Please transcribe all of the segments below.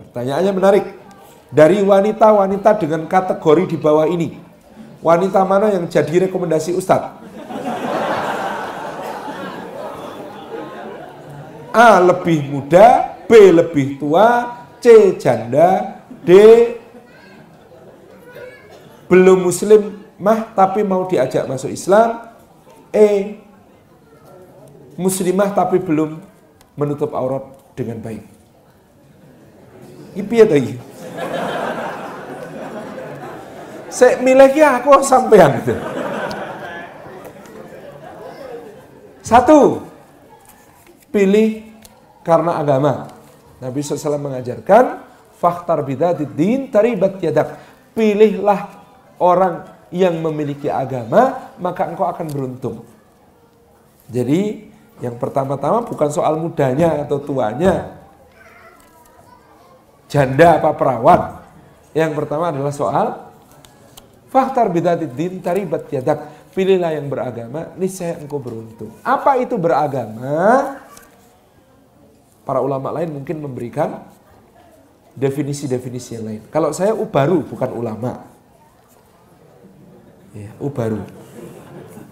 Pertanyaannya menarik. Dari wanita-wanita dengan kategori di bawah ini, wanita mana yang jadi rekomendasi Ustadz? A. Lebih muda B. Lebih tua C. Janda D. Belum muslim mah tapi mau diajak masuk Islam E. Muslimah tapi belum menutup aurat dengan baik Ipi lagi Saya milihnya aku sampean gitu. Satu, pilih karena agama. Nabi SAW mengajarkan, faktar bidadid din taribat yadak. Pilihlah orang yang memiliki agama, maka engkau akan beruntung. Jadi, yang pertama-tama bukan soal mudanya atau tuanya, janda apa perawan. Yang pertama adalah soal faktar bidadid din taribat yadak. Pilihlah yang beragama, niscaya engkau beruntung. Apa itu beragama? Para ulama lain mungkin memberikan definisi-definisi yang lain. Kalau saya ubaru bukan ulama. Ya, ubaru.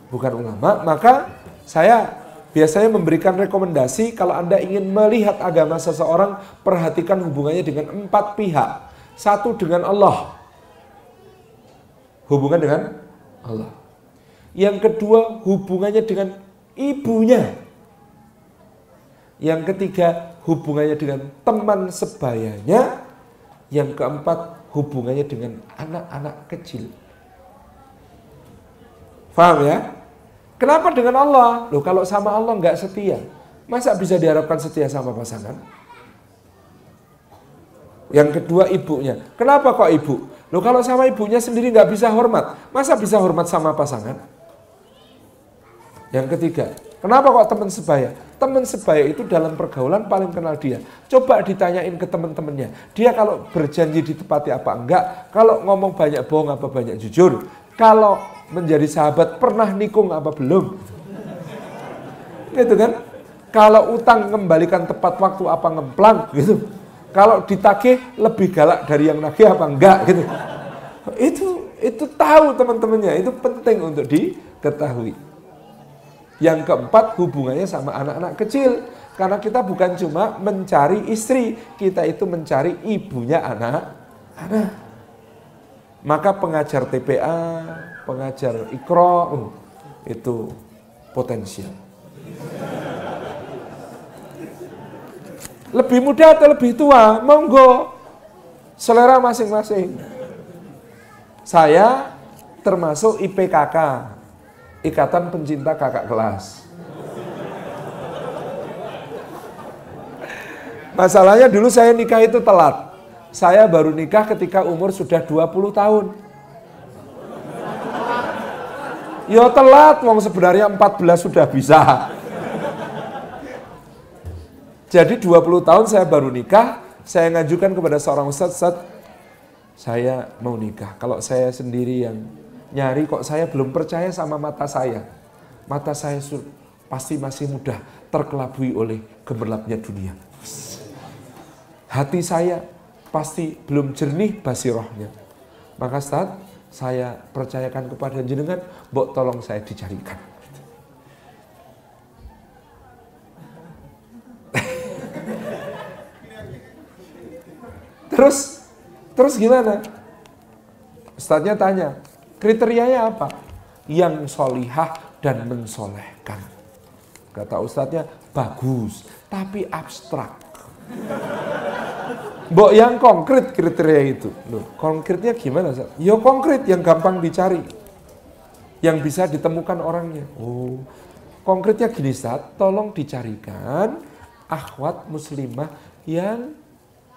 Bukan ulama, maka saya biasanya memberikan rekomendasi kalau Anda ingin melihat agama seseorang, perhatikan hubungannya dengan empat pihak. Satu dengan Allah. Hubungan dengan Allah. Yang kedua hubungannya dengan ibunya. Yang ketiga hubungannya dengan teman sebayanya. Yang keempat hubungannya dengan anak-anak kecil. Faham ya? Kenapa dengan Allah? Loh kalau sama Allah nggak setia. Masa bisa diharapkan setia sama pasangan? Yang kedua ibunya. Kenapa kok ibu? Loh kalau sama ibunya sendiri nggak bisa hormat. Masa bisa hormat sama pasangan? Yang ketiga, kenapa kok teman sebaya? Teman sebaya itu dalam pergaulan paling kenal dia. Coba ditanyain ke teman-temannya. Dia kalau berjanji ditepati apa enggak, kalau ngomong banyak bohong apa banyak jujur, kalau menjadi sahabat pernah nikung apa belum. Gitu kan? Kalau utang kembalikan tepat waktu apa ngemplang gitu. Kalau ditagih lebih galak dari yang nagih apa enggak gitu. Itu itu tahu teman-temannya, itu penting untuk diketahui. Yang keempat hubungannya sama anak-anak kecil. Karena kita bukan cuma mencari istri, kita itu mencari ibunya anak-anak. Maka pengajar TPA, pengajar ikro, uh, itu potensial. Lebih muda atau lebih tua, monggo. Selera masing-masing. Saya termasuk IPKK, Ikatan Pencinta Kakak Kelas. Masalahnya dulu saya nikah itu telat. Saya baru nikah ketika umur sudah 20 tahun. Ya telat, wong sebenarnya 14 sudah bisa. Jadi 20 tahun saya baru nikah, saya ngajukan kepada seorang ustadz, ustadz saya mau nikah. Kalau saya sendiri yang nyari kok saya belum percaya sama mata saya. Mata saya pasti masih mudah terkelabui oleh gemerlapnya dunia. Hati saya pasti belum jernih basirohnya. Maka saat saya percayakan kepada jenengan, mbok tolong saya dicarikan. terus, terus gimana? Ustadznya tanya, Kriterianya apa? Yang solihah dan mensolehkan. Kata ustadznya, bagus, tapi abstrak. Mbok yang konkret kriteria itu. Loh, konkretnya gimana? Ya konkret yang gampang dicari. Yang bisa ditemukan orangnya. Oh, konkretnya gini Ustaz, tolong dicarikan akhwat muslimah yang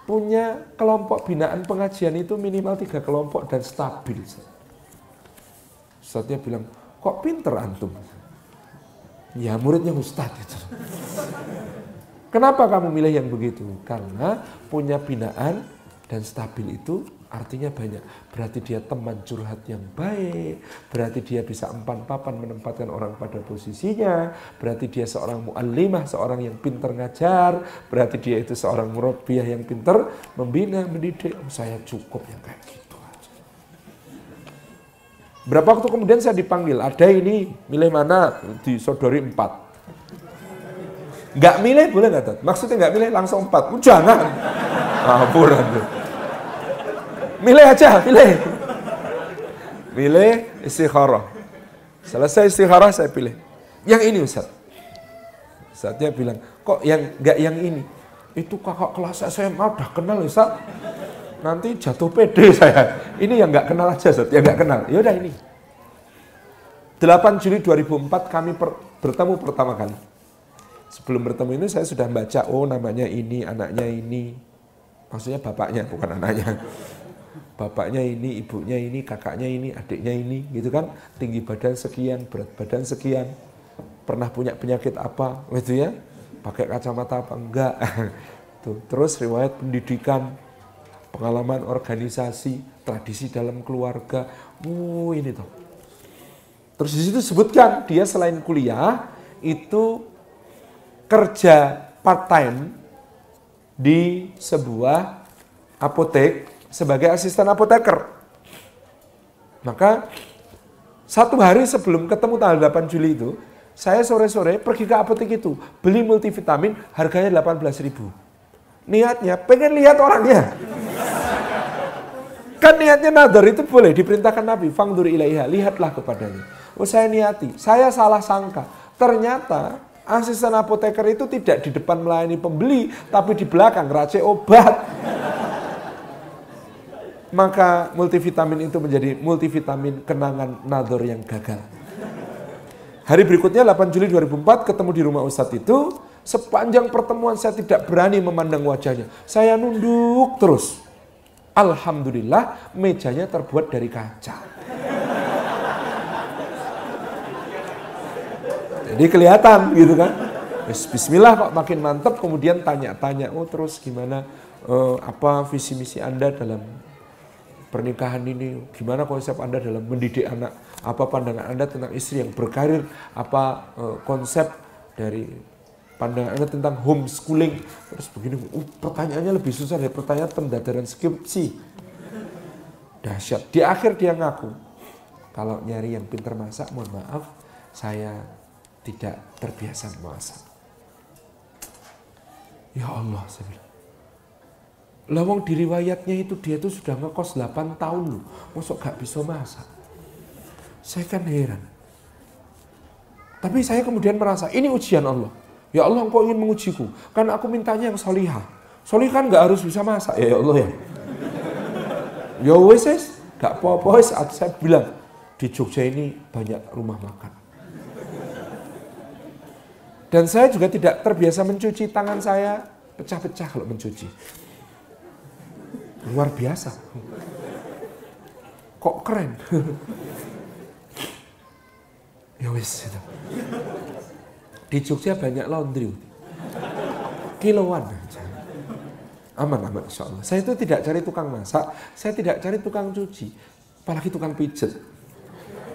punya kelompok binaan pengajian itu minimal tiga kelompok dan stabil. Ustadznya bilang, kok pinter antum? Ya muridnya Ustadz itu. Kenapa kamu milih yang begitu? Karena punya binaan dan stabil itu Artinya banyak. Berarti dia teman curhat yang baik. Berarti dia bisa empan papan menempatkan orang pada posisinya. Berarti dia seorang mu'allimah, seorang yang pintar ngajar. Berarti dia itu seorang murabbiyah yang pintar membina, mendidik. Oh, saya cukup yang kayak gitu aja. Berapa waktu kemudian saya dipanggil, ada ini, milih mana? Disodori empat. Nggak milih boleh nggak? Maksudnya nggak milih langsung empat. Oh, jangan. Ampun. Milih aja, pilih. Pilih istikharah. Selesai istikharah saya pilih. Yang ini Ustaz. Ustaznya bilang, kok yang enggak yang ini? Itu kakak kelas saya mau udah kenal Ustaz. Nanti jatuh pede saya. Ini yang enggak kenal aja Ustaz, yang enggak kenal. Ya udah ini. 8 Juli 2004 kami per, bertemu pertama kali. Sebelum bertemu ini saya sudah baca, oh namanya ini, anaknya ini. Maksudnya bapaknya, bukan anaknya bapaknya ini, ibunya ini, kakaknya ini, adiknya ini, gitu kan. Tinggi badan sekian, berat badan sekian, pernah punya penyakit apa, gitu ya. Pakai kacamata apa enggak. Tuh. Terus riwayat pendidikan, pengalaman organisasi, tradisi dalam keluarga. Uh, ini tuh. Terus di situ sebutkan dia selain kuliah itu kerja part time di sebuah apotek sebagai asisten apoteker. Maka satu hari sebelum ketemu tanggal 8 Juli itu, saya sore-sore pergi ke apotek itu, beli multivitamin harganya 18 ribu. Niatnya pengen lihat orangnya. Kan niatnya nadar itu boleh diperintahkan Nabi, fangdur ilaiha, lihatlah kepadanya. Oh saya niati, saya salah sangka. Ternyata asisten apoteker itu tidak di depan melayani pembeli, tapi di belakang racik obat maka multivitamin itu menjadi multivitamin kenangan nador yang gagal. Hari berikutnya 8 Juli 2004 ketemu di rumah Ustadz itu, sepanjang pertemuan saya tidak berani memandang wajahnya. Saya nunduk terus. Alhamdulillah mejanya terbuat dari kaca. Jadi kelihatan gitu kan. Bismillah kok makin mantap kemudian tanya-tanya, oh terus gimana, uh, apa visi misi Anda dalam pernikahan ini, gimana konsep Anda dalam mendidik anak, apa pandangan Anda tentang istri yang berkarir, apa uh, konsep dari pandangan Anda tentang homeschooling, terus begini, uh, pertanyaannya lebih susah dari pertanyaan pendadaran skripsi. Dahsyat. Di akhir dia ngaku, kalau nyari yang pintar masak, mohon maaf, saya tidak terbiasa masak. Ya Allah, saya bilang. Lawang di riwayatnya itu dia itu sudah ngekos 8 tahun loh. Masuk gak bisa masak. Saya kan heran. Tapi saya kemudian merasa ini ujian Allah. Ya Allah engkau ingin mengujiku. Kan aku mintanya yang solihah. Solih kan gak harus bisa masak ya, ya Allah ya. Ya wes gak apa-apa saya bilang di Jogja ini banyak rumah makan. Dan saya juga tidak terbiasa mencuci tangan saya pecah-pecah kalau mencuci. Luar biasa. Kok keren? ya wis itu. Di Jogja banyak laundry. Kiloan. Aman, aman insya Allah. Saya itu tidak cari tukang masak, saya tidak cari tukang cuci, apalagi tukang pijet.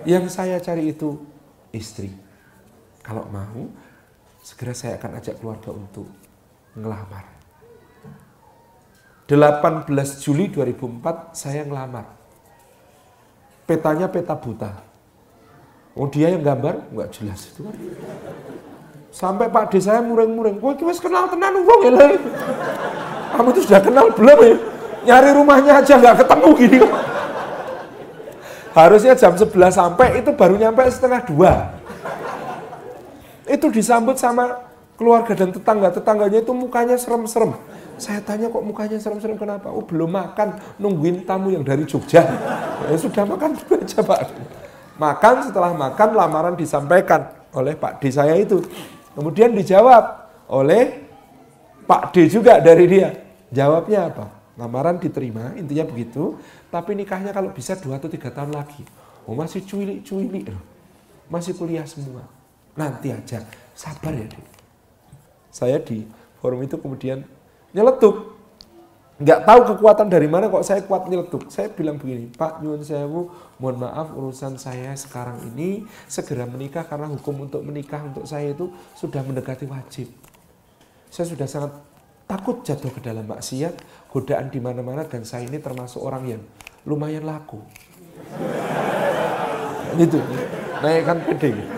Yang saya cari itu istri. Kalau mau, segera saya akan ajak keluarga untuk ngelamar. 18 Juli 2004 saya ngelamar. Petanya peta buta. Oh dia yang gambar? Enggak jelas itu. Sampai Pak D saya muring-muring. Wah kita kenal tenan uang ya. Kamu itu sudah kenal belum ya? Nyari rumahnya aja nggak ketemu gini. Harusnya jam 11 sampai itu baru nyampe setengah dua. Itu disambut sama keluarga dan tetangga. Tetangganya itu mukanya serem-serem. Saya tanya kok mukanya serem-serem kenapa? Oh belum makan, nungguin tamu yang dari Jogja. Ya, sudah makan dulu aja Pak. Makan setelah makan lamaran disampaikan oleh Pak D saya itu. Kemudian dijawab oleh Pak D juga dari dia. Jawabnya apa? Lamaran diterima, intinya begitu. Tapi nikahnya kalau bisa dua atau tiga tahun lagi. Oh masih cuili-cuili. Masih kuliah semua. Nanti aja. Sabar ya, Dek. Saya di forum itu kemudian nyeletuk. nggak tahu kekuatan dari mana kok saya kuat nyeletuk. Saya bilang begini, Pak Nyuwun Sewu, mohon maaf urusan saya sekarang ini segera menikah karena hukum untuk menikah untuk saya itu sudah mendekati wajib. Saya sudah sangat takut jatuh ke dalam maksiat, godaan di mana-mana dan saya ini termasuk orang yang lumayan laku. Itu, naikkan pede.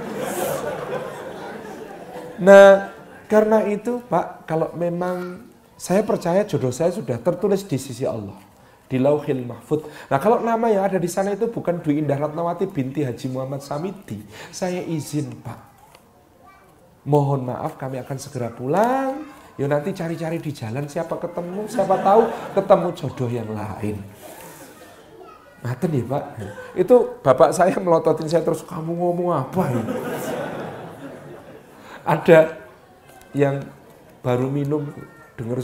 Nah, karena itu Pak, kalau memang saya percaya jodoh saya sudah tertulis di sisi Allah di Lauhil Mahfud. Nah kalau nama yang ada di sana itu bukan Dwi Indah Ratnawati binti Haji Muhammad Samiti, saya izin Pak. Mohon maaf kami akan segera pulang. Ya nanti cari-cari di jalan siapa ketemu, siapa tahu ketemu jodoh yang lain. Ngaten ya Pak. Itu bapak saya melototin saya terus, kamu ngomong apa ini? Ada yang baru minum dengar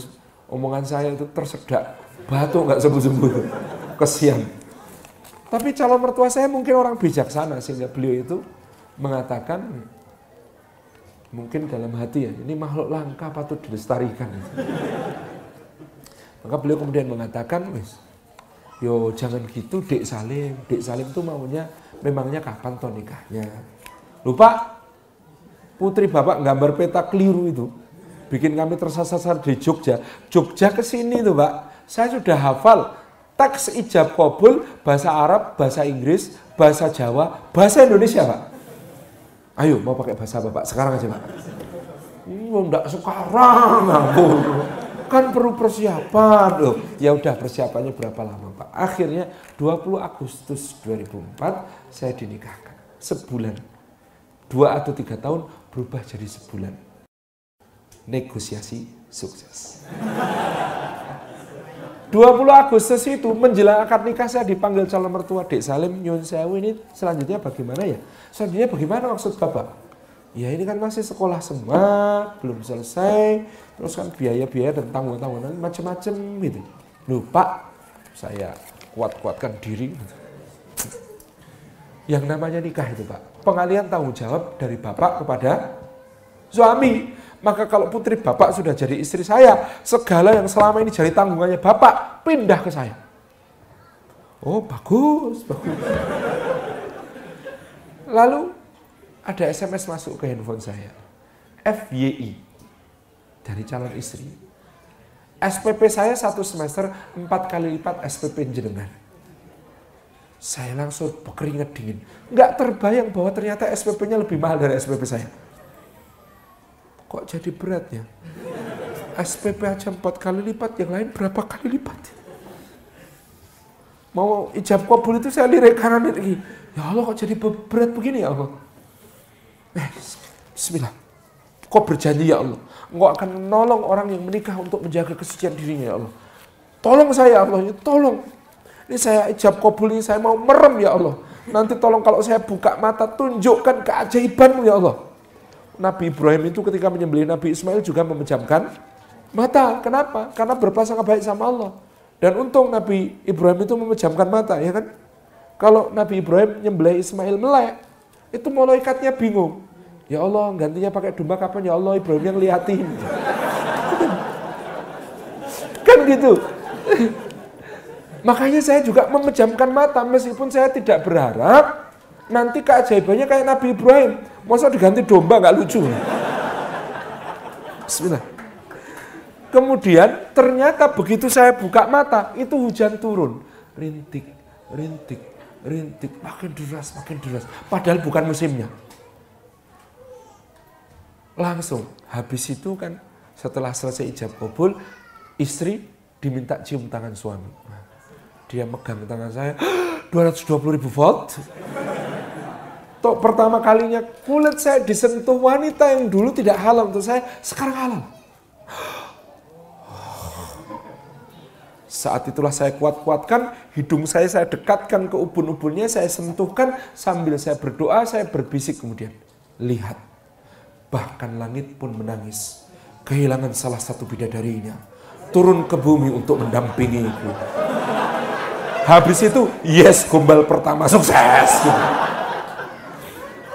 omongan saya itu tersedak batu nggak sembuh-sembuh. Kesian. Tapi calon mertua saya mungkin orang bijaksana sehingga beliau itu mengatakan mungkin dalam hati ya ini makhluk langka patut dilestarikan. Maka beliau kemudian mengatakan wis yo jangan gitu dek Salim. Dek Salim itu maunya memangnya kapan toh nikahnya? Lupa putri bapak gambar peta keliru itu bikin kami tersasar di Jogja. Jogja ke sini tuh Pak, saya sudah hafal teks ijab kabul bahasa Arab, bahasa Inggris, bahasa Jawa, bahasa Indonesia Pak. Ayo mau pakai bahasa apa Pak? Sekarang aja Pak. Oh, enggak sekarang ampun. Kan perlu persiapan loh. Ya udah persiapannya berapa lama Pak? Akhirnya 20 Agustus 2004 saya dinikahkan. Sebulan. Dua atau tiga tahun berubah jadi sebulan negosiasi sukses. 20 Agustus itu menjelang akad nikah saya dipanggil calon mertua Dek Salim Nyun Sewu ini selanjutnya bagaimana ya? Selanjutnya bagaimana maksud Bapak? Ya ini kan masih sekolah semua, belum selesai, terus kan biaya-biaya dan tanggungan-tanggungan macam-macam gitu. Lupa saya kuat-kuatkan diri. Yang namanya nikah itu Pak, pengalian tanggung jawab dari Bapak kepada suami. Maka kalau putri bapak sudah jadi istri saya, segala yang selama ini jadi tanggungannya bapak, pindah ke saya. Oh bagus, bagus. Lalu ada SMS masuk ke handphone saya. FYI dari calon istri. SPP saya satu semester empat kali lipat SPP jenengan. Saya langsung berkeringat dingin. Nggak terbayang bahwa ternyata SPP-nya lebih mahal dari SPP saya. Kok jadi berat ya? SPP aja empat kali lipat, yang lain berapa kali lipat? Mau ijab kabul itu saya lirik kanan lagi. Ya Allah kok jadi berat begini ya Allah? Eh, bismillah. Kok berjanji ya Allah? Engkau akan menolong orang yang menikah untuk menjaga kesucian dirinya ya Allah. Tolong saya Allah, ya tolong. Ini saya ijab kabul ini saya mau merem ya Allah. Nanti tolong kalau saya buka mata tunjukkan keajaibanmu ya Allah. Nabi Ibrahim itu ketika menyembelih Nabi Ismail juga memejamkan mata. Kenapa? Karena berprasangka baik sama Allah. Dan untung Nabi Ibrahim itu memejamkan mata, ya kan? Kalau Nabi Ibrahim menyembelih Ismail melek, itu malaikatnya bingung. Ya Allah, gantinya pakai domba kapan? Ya Allah, Ibrahim yang liatin. kan gitu. Makanya saya juga memejamkan mata meskipun saya tidak berharap nanti keajaibannya kayak Nabi Ibrahim. Masa diganti domba nggak lucu? Bismillah. Kemudian ternyata begitu saya buka mata, itu hujan turun. Rintik, rintik, rintik, makin deras, makin deras. Padahal bukan musimnya. Langsung, habis itu kan setelah selesai ijab kabul, istri diminta cium tangan suami. Dia megang tangan saya, 220 ribu volt. Tok pertama kalinya kulit saya disentuh wanita yang dulu tidak halal untuk saya, sekarang halal. Saat itulah saya kuat-kuatkan, hidung saya saya dekatkan ke ubun-ubunnya, saya sentuhkan sambil saya berdoa, saya berbisik kemudian. Lihat, bahkan langit pun menangis. Kehilangan salah satu bidadarinya. Turun ke bumi untuk mendampingiku. Habis itu, yes, gombal pertama sukses.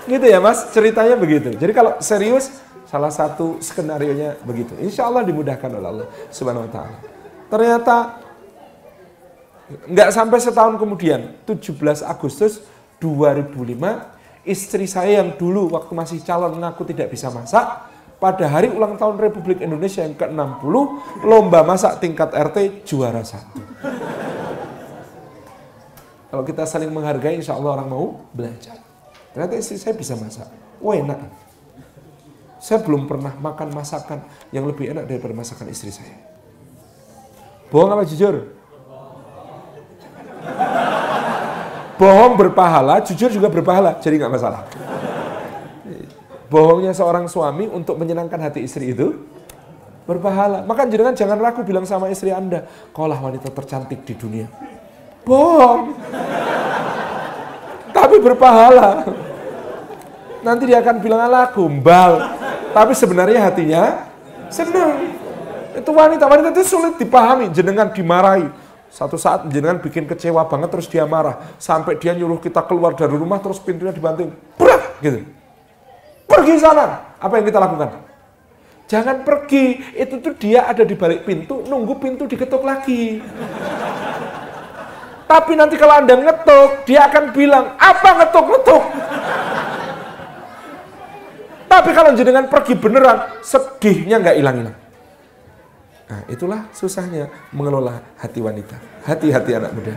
Gitu ya mas, ceritanya begitu. Jadi kalau serius, salah satu skenario nya begitu. Insya Allah dimudahkan oleh Allah subhanahu wa ta'ala. Ternyata nggak sampai setahun kemudian, 17 Agustus 2005, istri saya yang dulu waktu masih calon mengaku tidak bisa masak, pada hari ulang tahun Republik Indonesia yang ke-60, lomba masak tingkat RT juara satu. Kalau kita saling menghargai, insya Allah orang mau belajar. Ternyata istri saya bisa masak. Wah enak. Saya belum pernah makan masakan yang lebih enak daripada masakan istri saya. Bohong apa jujur? Bohong berpahala, jujur juga berpahala, jadi nggak masalah. Bohongnya seorang suami untuk menyenangkan hati istri itu berpahala. Maka jangan jangan ragu bilang sama istri Anda, kaulah wanita tercantik di dunia bohong. Tapi berpahala. Nanti dia akan bilang ala gombal. Tapi sebenarnya hatinya senang. Itu wanita, wanita itu sulit dipahami, jenengan dimarahi. Satu saat jenengan bikin kecewa banget terus dia marah. Sampai dia nyuruh kita keluar dari rumah terus pintunya dibanting. Berat gitu. Pergi sana. Apa yang kita lakukan? Jangan pergi. Itu tuh dia ada di balik pintu, nunggu pintu diketuk lagi. Tapi nanti kalau Anda ngetuk, dia akan bilang, apa ngetuk-ngetuk? Tapi kalau jenengan pergi beneran, sedihnya nggak hilang-hilang. Nah, itulah susahnya mengelola hati wanita. Hati-hati anak muda.